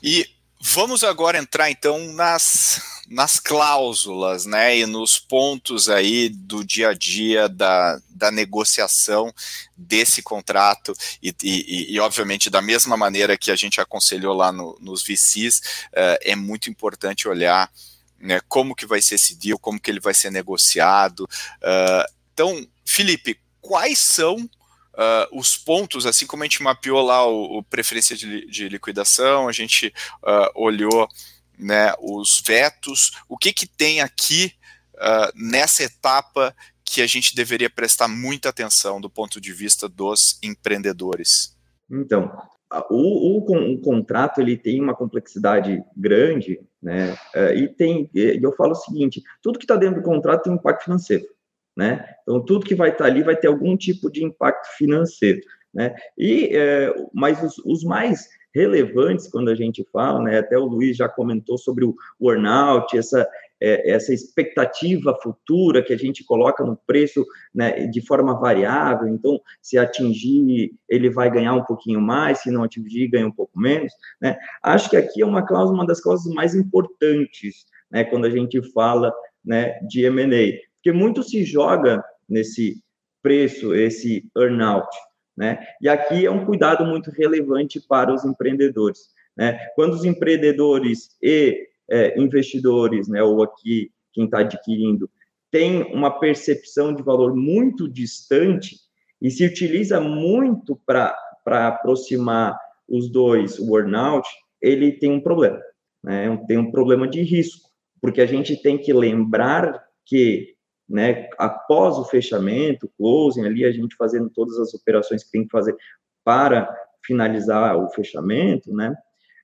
E vamos agora entrar então nas nas cláusulas, né, e nos pontos aí do dia a dia da, da negociação desse contrato e, e, e, obviamente da mesma maneira que a gente aconselhou lá no, nos VCs, uh, eh, é muito importante olhar né, como que vai ser esse deal, como que ele vai ser negociado. Uh, então, Felipe, quais são uh, os pontos, assim como a gente mapeou lá o, o preferência de, de, liquidação, a gente olhou né, os vetos, o que, que tem aqui uh, nessa etapa que a gente deveria prestar muita atenção do ponto de vista dos empreendedores? Então, o, o, o contrato ele tem uma complexidade grande, né? Uh, e tem, eu falo o seguinte: tudo que está dentro do contrato tem impacto financeiro, né? Então, tudo que vai estar tá ali vai ter algum tipo de impacto financeiro, né? E, uh, mas os, os mais relevantes quando a gente fala, né? Até o Luiz já comentou sobre o burnout, essa é, essa expectativa futura que a gente coloca no preço né, de forma variável. Então, se atingir, ele vai ganhar um pouquinho mais, se não atingir, ganha um pouco menos. Né? Acho que aqui é uma cláusula, uma das cláusulas mais importantes, né, quando a gente fala né, de M&A, porque muito se joga nesse preço, esse earnout. Né? E aqui é um cuidado muito relevante para os empreendedores. Né? Quando os empreendedores e é, investidores, né, ou aqui quem está adquirindo, tem uma percepção de valor muito distante e se utiliza muito para aproximar os dois, o earnout, ele tem um problema, né? tem um problema de risco, porque a gente tem que lembrar que né, após o fechamento, closing, ali a gente fazendo todas as operações que tem que fazer para finalizar o fechamento, né,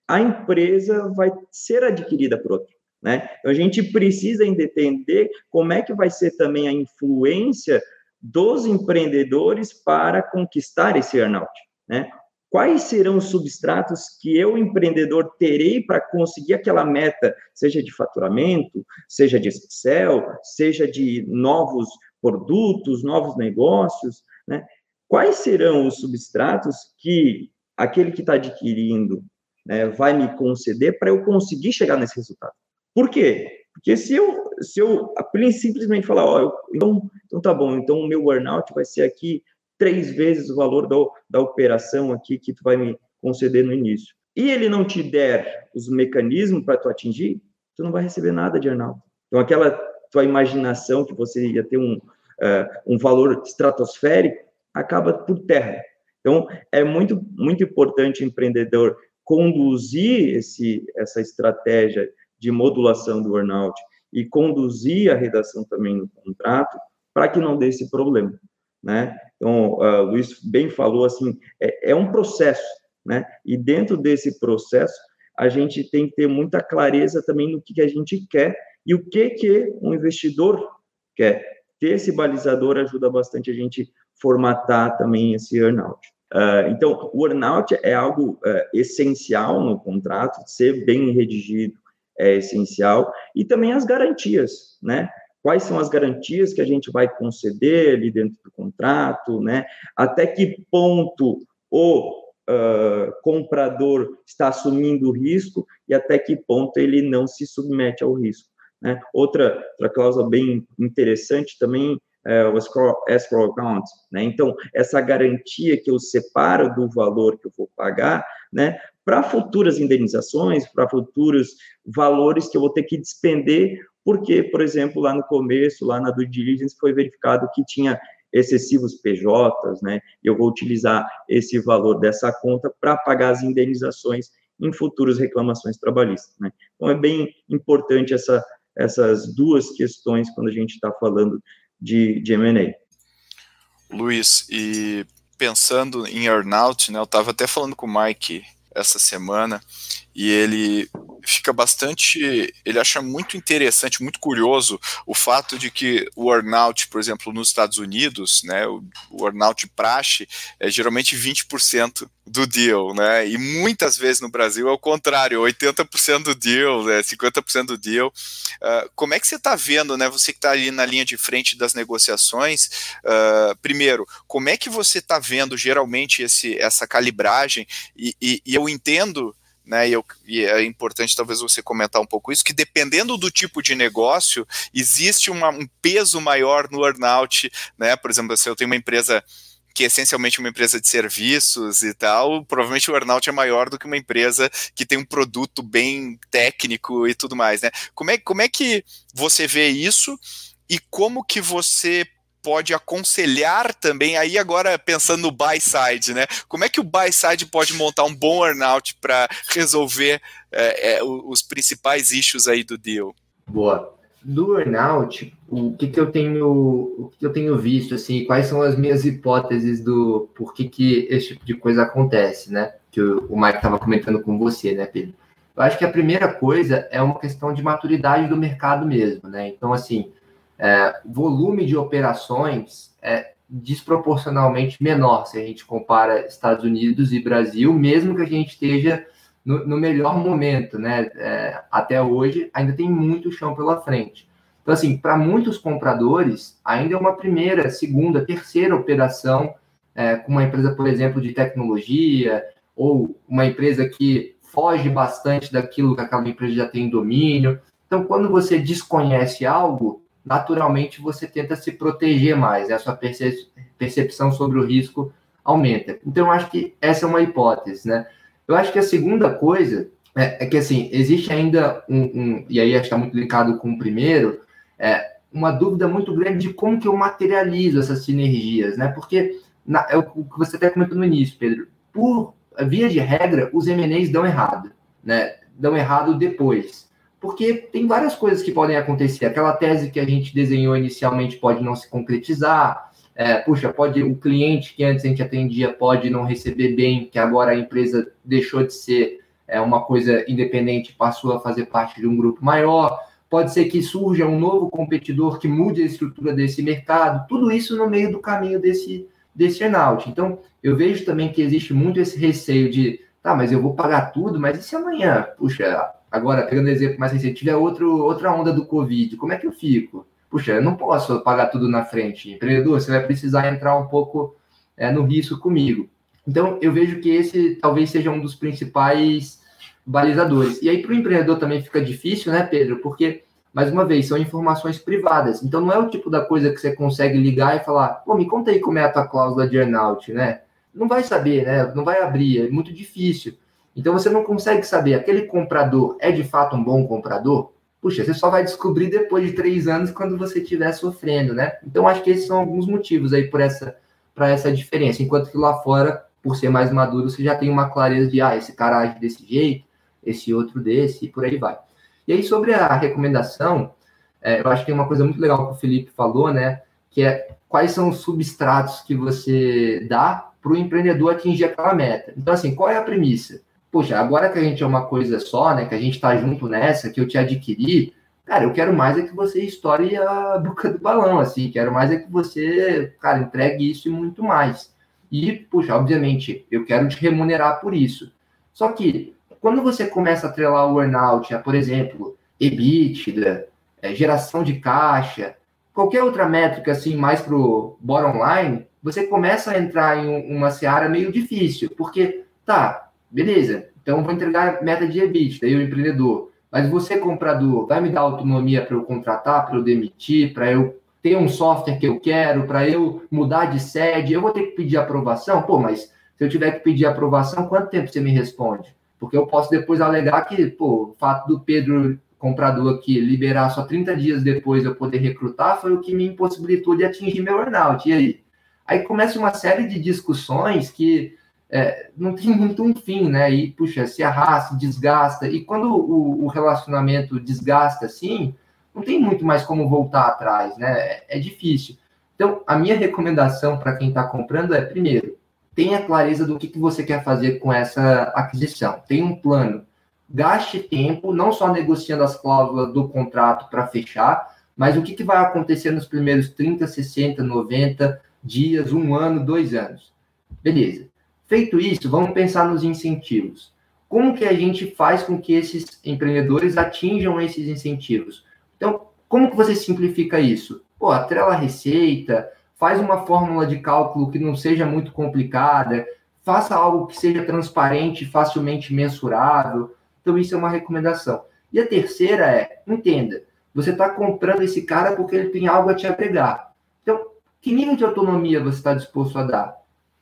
a empresa vai ser adquirida por outro. Né? Então, a gente precisa entender como é que vai ser também a influência dos empreendedores para conquistar esse earnout. Né? Quais serão os substratos que eu, empreendedor, terei para conseguir aquela meta, seja de faturamento, seja de Excel, seja de novos produtos, novos negócios, né? Quais serão os substratos que aquele que está adquirindo né, vai me conceder para eu conseguir chegar nesse resultado? Por quê? Porque se eu, se eu simplesmente falar, ó, então, então tá bom, então o meu earnout vai ser aqui três vezes o valor da, da operação aqui que tu vai me conceder no início. E ele não te der os mecanismos para tu atingir, tu não vai receber nada de earnout. Então, aquela tua imaginação que você ia ter um, uh, um valor estratosférico, acaba por terra. Então, é muito, muito importante empreendedor conduzir esse, essa estratégia de modulação do earnout e conduzir a redação também no contrato para que não dê esse problema, né? Então, uh, Luiz bem falou assim, é, é um processo, né? E dentro desse processo, a gente tem que ter muita clareza também no que, que a gente quer e o que que um investidor quer. Ter esse balizador ajuda bastante a gente formatar também esse earnout. Uh, então, o earnout é algo uh, essencial no contrato, ser bem redigido é essencial, e também as garantias, né? Quais são as garantias que a gente vai conceder ali dentro do contrato, né? Até que ponto o uh, comprador está assumindo o risco e até que ponto ele não se submete ao risco. Né? Outra, outra cláusula bem interessante também é o escrow, account. Né? Então, essa garantia que eu separo do valor que eu vou pagar, né? para futuras indenizações, para futuros valores que eu vou ter que despender porque, por exemplo, lá no começo, lá na due diligence, foi verificado que tinha excessivos PJs, né? Eu vou utilizar esse valor dessa conta para pagar as indenizações em futuras reclamações trabalhistas, né? Então, é bem importante essa, essas duas questões quando a gente está falando de, de M&A. Luiz, e pensando em earnout, né, eu estava até falando com o Mike essa semana, e ele fica bastante, ele acha muito interessante, muito curioso o fato de que o earnout, por exemplo, nos Estados Unidos, né, o, o earnout praxe é geralmente 20% do deal, né, e muitas vezes no Brasil é o contrário, 80% do deal, né, 50% do deal. Uh, como é que você está vendo, né, você que está ali na linha de frente das negociações, uh, primeiro, como é que você está vendo geralmente esse, essa calibragem, e, e, e eu entendo né, e, eu, e, é importante talvez você comentar um pouco isso, que dependendo do tipo de negócio, existe uma, um peso maior no earnout, né, por exemplo, se eu tenho uma empresa que é essencialmente uma empresa de serviços e tal, provavelmente o earnout é maior do que uma empresa que tem um produto bem técnico e tudo mais, né? Como é, como é que você vê isso e como que você pode aconselhar também, aí agora pensando no buy side, né? Como é que o buy side pode montar um bom earnout para resolver é, é, os principais issues aí do deal? Boa. Do earnout, o que, que eu tenho o que eu tenho visto assim, quais são as minhas hipóteses do por que, que esse tipo de coisa acontece, né? Que o, o Mike estava comentando com você, né, Pedro? Eu acho que a primeira coisa é uma questão de maturidade do mercado mesmo, né? Então, assim, é, volume de operações é desproporcionalmente menor se a gente compara Estados Unidos e Brasil, mesmo que a gente esteja no, no melhor momento, né? É, até hoje ainda tem muito chão pela frente. Então, assim, para muitos compradores, ainda é uma primeira, segunda, terceira operação é, com uma empresa, por exemplo, de tecnologia ou uma empresa que foge bastante daquilo que aquela empresa já tem domínio. Então, quando você desconhece algo, naturalmente você tenta se proteger mais, né? a sua percepção sobre o risco aumenta. Então, acho que essa é uma hipótese, né? Eu acho que a segunda coisa é, é que, assim, existe ainda um, um e aí está muito ligado com o primeiro, é, uma dúvida muito grande de como que eu materializo essas sinergias, né? Porque na, é o que você até comentou no início, Pedro, por via de regra, os M&As dão errado, né? Dão errado depois porque tem várias coisas que podem acontecer. Aquela tese que a gente desenhou inicialmente pode não se concretizar. É, puxa, pode o cliente que antes a gente atendia pode não receber bem, que agora a empresa deixou de ser é, uma coisa independente, passou a fazer parte de um grupo maior. Pode ser que surja um novo competidor que mude a estrutura desse mercado. Tudo isso no meio do caminho desse desse earnout. Então, eu vejo também que existe muito esse receio de, tá, mas eu vou pagar tudo, mas e se amanhã, puxa, Agora, pegando exemplo mais recente, tiver outro, outra onda do Covid, como é que eu fico? Puxa, eu não posso pagar tudo na frente. Empreendedor, você vai precisar entrar um pouco é, no risco comigo. Então, eu vejo que esse talvez seja um dos principais balizadores. E aí, para o empreendedor também fica difícil, né, Pedro? Porque, mais uma vez, são informações privadas. Então, não é o tipo da coisa que você consegue ligar e falar, pô, me conta aí como é a tua cláusula de earnout, né? Não vai saber, né? Não vai abrir, é muito difícil. Então você não consegue saber, aquele comprador é de fato um bom comprador? Puxa, você só vai descobrir depois de três anos quando você estiver sofrendo, né? Então acho que esses são alguns motivos aí por essa, para essa diferença. Enquanto que lá fora, por ser mais maduro, você já tem uma clareza de, ah, esse cara age desse jeito, esse outro desse, e por aí vai. E aí sobre a recomendação, é, eu acho que tem uma coisa muito legal que o Felipe falou, né? Que é quais são os substratos que você dá para o empreendedor atingir aquela meta. Então, assim, qual é a premissa? Poxa, agora que a gente é uma coisa só, né, que a gente está junto nessa, que eu te adquiri, cara, eu quero mais é que você estoure a boca do balão, assim, quero mais é que você, cara, entregue isso e muito mais. E, puxa, obviamente, eu quero te remunerar por isso. Só que, quando você começa a atrelar o earnout a, por exemplo, EBITDA, é, geração de caixa, qualquer outra métrica, assim, mais para o bottom line, você começa a entrar em uma seara meio difícil, porque, tá, Beleza, então vou entregar meta de EBIT, daí o empreendedor. Mas você, comprador, vai me dar autonomia para eu contratar, para eu demitir, para eu ter um software que eu quero, para eu mudar de sede, eu vou ter que pedir aprovação? Pô, mas se eu tiver que pedir aprovação, quanto tempo você me responde? Porque eu posso depois alegar que, pô, o fato do Pedro comprador aqui liberar só 30 dias depois eu poder recrutar foi o que me impossibilitou de atingir meu earnout. E aí? Aí começa uma série de discussões que é, não tem muito um fim, né? E, puxa, se arrasta, desgasta. E quando o, o, relacionamento desgasta assim, não tem muito mais como voltar atrás, né? É, é difícil. Então, a minha recomendação para quem está comprando é, primeiro, tenha clareza do que, que você quer fazer com essa aquisição. Tenha um plano. Gaste tempo, não só negociando as cláusulas do contrato para fechar, mas o que, que vai acontecer nos primeiros 30, 60, 90 dias, um ano, dois anos. Beleza. Feito isso, vamos pensar nos incentivos. Como que a gente faz com que esses empreendedores atinjam esses incentivos? Então, como que você simplifica isso? Pô, atrela a receita, faz uma fórmula de cálculo que não seja muito complicada, faça algo que seja transparente, facilmente mensurável. Então, isso é uma recomendação. E a terceira é, entenda, você está comprando esse cara porque ele tem algo a te agregar. Então, que nível de autonomia você está disposto a dar?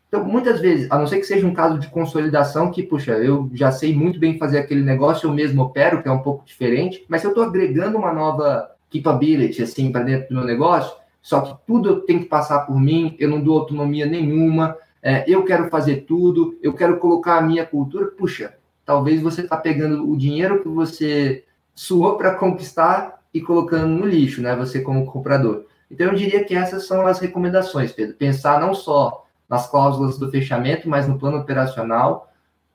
Então, muitas vezes, a não ser que seja um caso de consolidação, que, puxa, eu já sei muito bem fazer aquele negócio, eu mesmo opero, que é um pouco diferente, mas se eu estou agregando uma nova capability, assim, para dentro do meu negócio, só que tudo tem que passar por mim, eu não dou autonomia nenhuma, é, eu quero fazer tudo, eu quero colocar a minha cultura, puxa, talvez você está pegando o dinheiro que você suou para conquistar e colocando no lixo, né? Você como comprador. Então eu diria que essas são as recomendações, Pedro. Pensar não só nas cláusulas do fechamento, mas no plano operacional,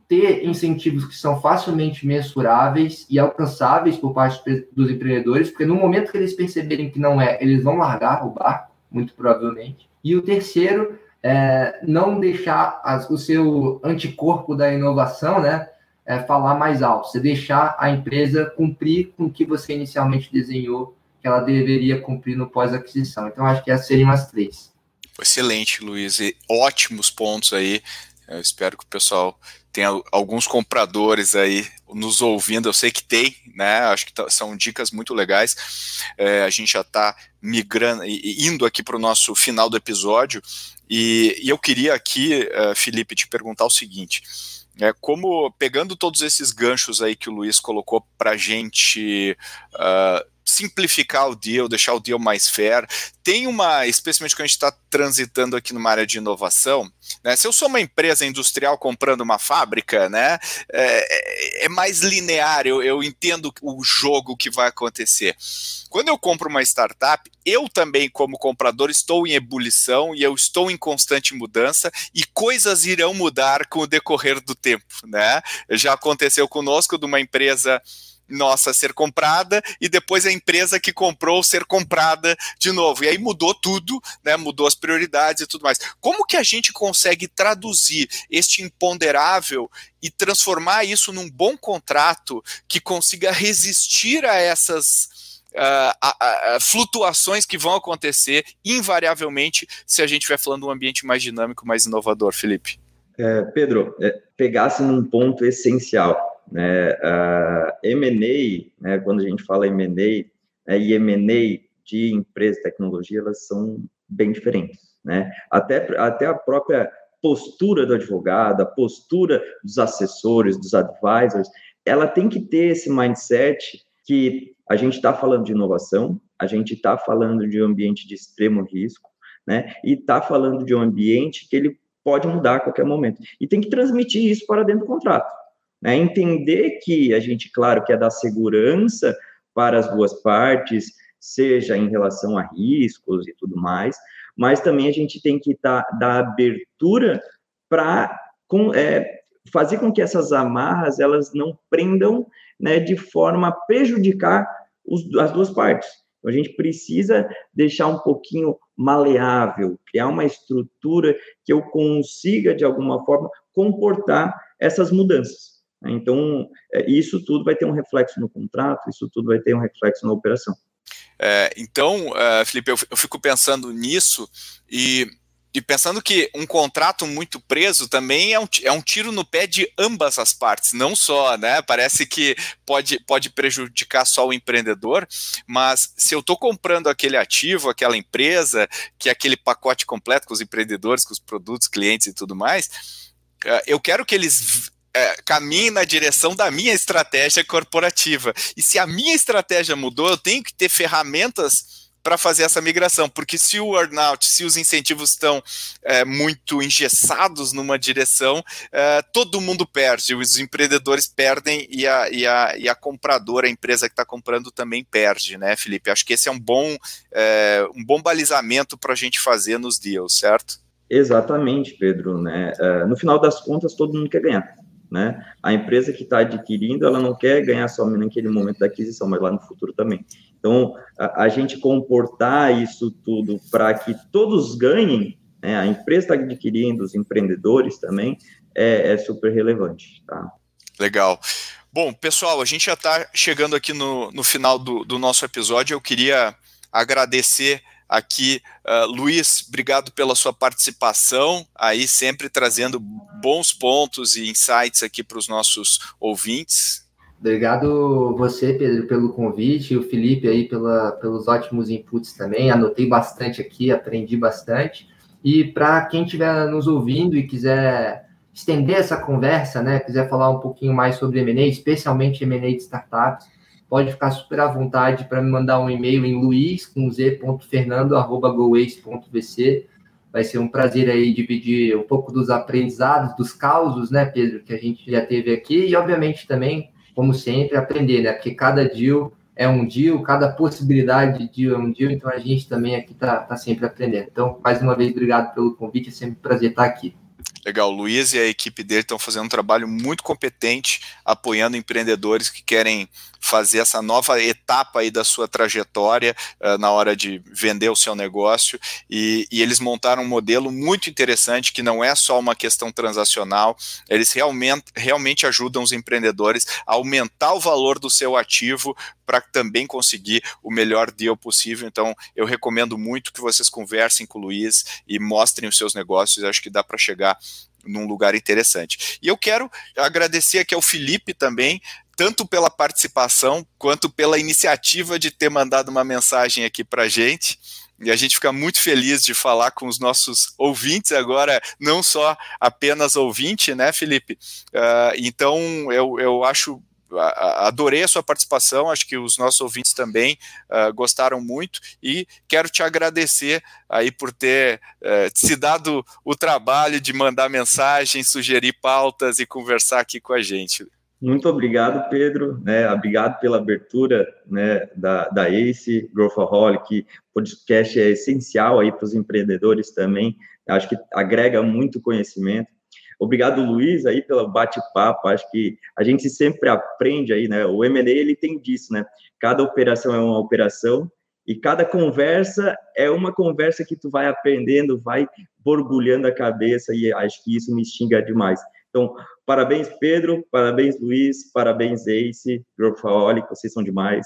ter incentivos que são facilmente mensuráveis e alcançáveis por parte dos empreendedores, porque no momento que eles perceberem que não é, eles vão largar o barco, muito provavelmente. E o terceiro, é não deixar as, o seu anticorpo da inovação, né, é, falar mais alto. Você deixar a empresa cumprir com o que você inicialmente desenhou que ela deveria cumprir no pós-aquisição. Então, acho que essas seriam as três. Excelente, Luiz, e ótimos pontos aí. Eu espero que o pessoal tenha alguns compradores aí nos ouvindo. Eu sei que tem, né? Acho que tá, são dicas muito legais. É, a gente já está migrando, indo aqui para o nosso final do episódio. E, e eu queria aqui, uh, Felipe, te perguntar o seguinte. É, como pegando todos esses ganchos aí que o Luiz colocou para gente uh, simplificar o deal, deixar o deal mais fair. Tem uma, especialmente quando a gente está transitando aqui numa área de inovação, né? Se eu sou uma empresa industrial comprando uma fábrica, né? É, é mais linear, eu, eu entendo o jogo que vai acontecer. Quando eu compro uma startup, eu também, como comprador, estou em ebulição e eu estou em constante mudança e coisas irão mudar com o decorrer do tempo, né? Já aconteceu conosco de uma empresa nossa ser comprada e depois a empresa que comprou ser comprada de novo. E aí mudou tudo, né? Mudou as prioridades e tudo mais. Como que a gente consegue traduzir este imponderável e transformar isso num bom contrato que consiga resistir a essas Uh, flutuações que vão acontecer invariavelmente se a gente estiver falando de um ambiente mais dinâmico, mais inovador, Felipe. É, Pedro, é, pegasse num ponto essencial. Né? A M&A, né, quando a gente fala M&A né, e M&A de empresa de tecnologia, elas são bem diferentes. Né? Até, até a própria postura do advogado, a postura dos assessores, dos advisors, ela tem que ter esse mindset que a gente está falando de inovação, a gente está falando de um ambiente de extremo risco, né? E está falando de um ambiente que ele pode mudar a qualquer momento. E tem que transmitir isso para dentro do contrato. Né? Entender que a gente, claro, que é dar segurança para as duas partes, seja em relação a riscos e tudo mais, mas também a gente tem que dar, dar abertura para é, fazer com que essas amarras elas não prendam né, de forma a prejudicar os, as duas partes. Então, a gente precisa deixar um pouquinho maleável, criar uma estrutura que eu consiga, de alguma forma, comportar essas mudanças. Então, é, isso tudo vai ter um reflexo no contrato, isso tudo vai ter um reflexo na operação. É, então, uh, Felipe, eu, fico pensando nisso e, e, pensando que um contrato muito preso também é um, é um tiro no pé de ambas as partes, não só, né? Parece que pode, pode prejudicar só o empreendedor, mas se eu estou comprando aquele ativo, aquela empresa, que é aquele pacote completo com os empreendedores, com os produtos, clientes e tudo mais, uh, eu quero que eles é, caminhe na direção da minha estratégia corporativa. E se a minha estratégia mudou, eu tenho que ter ferramentas para fazer essa migração, porque se o earnout, se os incentivos estão é, muito engessados numa direção, é, todo mundo perde, os empreendedores perdem e a, e a, e a compradora, a empresa que está comprando também perde, né, Felipe? Acho que esse é um bom, é, um bom balizamento para a gente fazer nos deals, certo? Exatamente, Pedro. Né? É, no final das contas, todo mundo quer ganhar. Né? A empresa que está adquirindo, ela não quer ganhar só naquele momento da aquisição, mas lá no futuro também. Então, a, a gente comportar isso tudo para que todos ganhem, né, a empresa está adquirindo, os empreendedores também, é, é super relevante. Tá? Legal. Bom, pessoal, a gente já está chegando aqui no, no final do, do nosso episódio. Eu queria agradecer aqui. Uh, Luiz, obrigado pela sua participação, aí sempre trazendo bons pontos e insights aqui para os nossos ouvintes. Obrigado você, Pedro, pelo convite, e o Felipe aí pela, pelos ótimos inputs também. Anotei bastante aqui, aprendi bastante. E para quem estiver nos ouvindo e quiser estender essa conversa, né, quiser falar um pouquinho mais sobre M&A, especialmente M&A de startups, pode ficar super à vontade para me mandar um e-mail em luiz com z.fernando@goace.vc. Vai ser um prazer aí dividir um pouco dos aprendizados, dos causos, né, Pedro, que a gente já teve aqui e obviamente também como sempre, aprender, né? Porque cada deal é um deal, cada possibilidade de deal é um deal, então a gente também aqui está tá sempre aprendendo. Então, mais uma vez, obrigado pelo convite, é sempre um prazer estar aqui. Legal, o Luiz e a equipe dele estão fazendo um trabalho muito competente, apoiando empreendedores que querem fazer essa nova etapa aí da sua trajetória uh, na hora de vender o seu negócio. E, e, eles montaram um modelo muito interessante que não é só uma questão transacional, eles realmente, realmente ajudam os empreendedores a aumentar o valor do seu ativo para também conseguir o melhor deal possível. Então, eu recomendo muito que vocês conversem com o Luiz e mostrem os seus negócios. Acho que dá para chegar num lugar interessante. E eu quero agradecer aqui ao Felipe também, tanto pela participação quanto pela iniciativa de ter mandado uma mensagem aqui para a gente. E a gente fica muito feliz de falar com os nossos ouvintes agora, não só apenas ouvinte, né, Felipe? Uh, então, eu, eu acho adorei a sua participação, acho que os nossos ouvintes também uh, gostaram muito e quero te agradecer aí por ter uh, se dado o trabalho de mandar mensagens, sugerir pautas e conversar aqui com a gente. Muito obrigado, Pedro. Né, obrigado pela abertura né, da, da ACE, Growthaholic. O podcast é essencial aí para os empreendedores também. Acho que agrega muito conhecimento. Obrigado, Luiz, aí pelo bate-papo. Acho que a gente sempre aprende aí, né? O M&A, ele tem disso, né? Cada operação é uma operação e cada conversa é uma conversa que tu vai aprendendo, vai borbulhando a cabeça e acho que isso me xinga demais. Então, parabéns, Pedro, parabéns, Luiz, parabéns, Ace, Growthaholic, vocês são demais.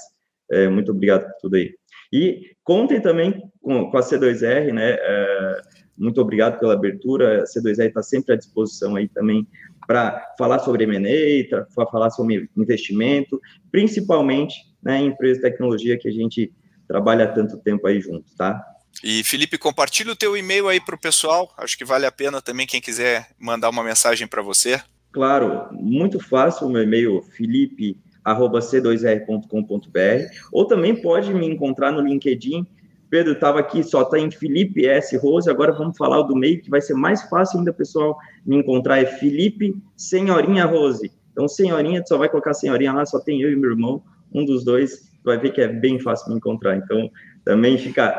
É, muito obrigado por tudo aí. E contem também com, com a C2R, né? É, muito obrigado pela abertura. A C2R está sempre à disposição aí também para falar sobre M&A, para falar sobre investimento, principalmente né, em empresas de tecnologia que a gente trabalha há tanto tempo aí juntos, tá? E Felipe, compartilha o teu e-mail aí para o pessoal. Acho que vale a pena também quem quiser mandar uma mensagem para você. Claro, muito fácil o meu e-mail, felipe@c2r.com.br, ou também pode me encontrar no LinkedIn. Pedro estava aqui, só está em Felipe S. Rose. Agora vamos falar do meio, que vai ser mais fácil ainda, pessoal, me encontrar. É Felipe Senhorinha Rose. Então, Senhorinha, tu só vai colocar Senhorinha lá, só tem eu e meu irmão, um dos dois. Tu vai ver que é bem fácil me encontrar. Então, também fica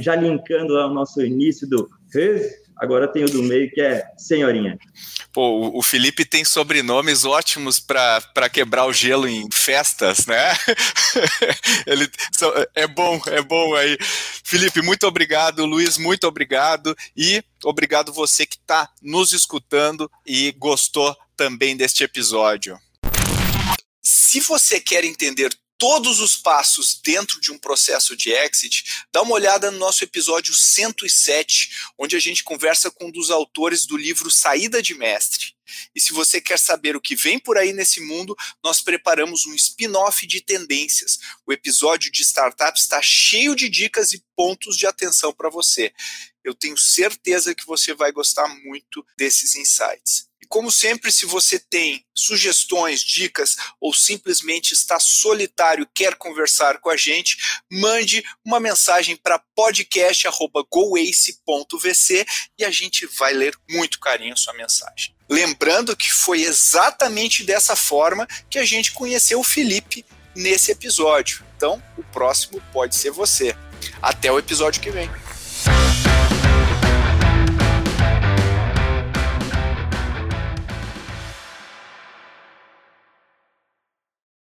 já linkando lá o nosso início do agora tem o do meio que é Senhorinha. Pô, o Felipe tem sobrenomes ótimos para quebrar o gelo em festas, né? Ele é bom, é bom aí. Felipe, muito obrigado, Luiz, muito obrigado e obrigado você que está nos escutando e gostou também deste episódio. Se você quer entender todos os passos dentro de um processo de exit, dá uma olhada no nosso episódio 107, onde a gente conversa com um dos autores do livro Saída de Mestre. E se você quer saber o que vem por aí nesse mundo, nós preparamos um spin-off de tendências. O episódio de startups está cheio de dicas e pontos de atenção para você. Eu tenho certeza que você vai gostar muito desses insights. E como sempre, se você tem sugestões, dicas ou simplesmente está solitário e quer conversar com a gente, mande uma mensagem para podcast@goace.vc e a gente vai ler muito carinho a sua mensagem. Lembrando que foi exatamente dessa forma que a gente conheceu o Felipe nesse episódio. Então, o próximo pode ser você. Até o episódio que vem.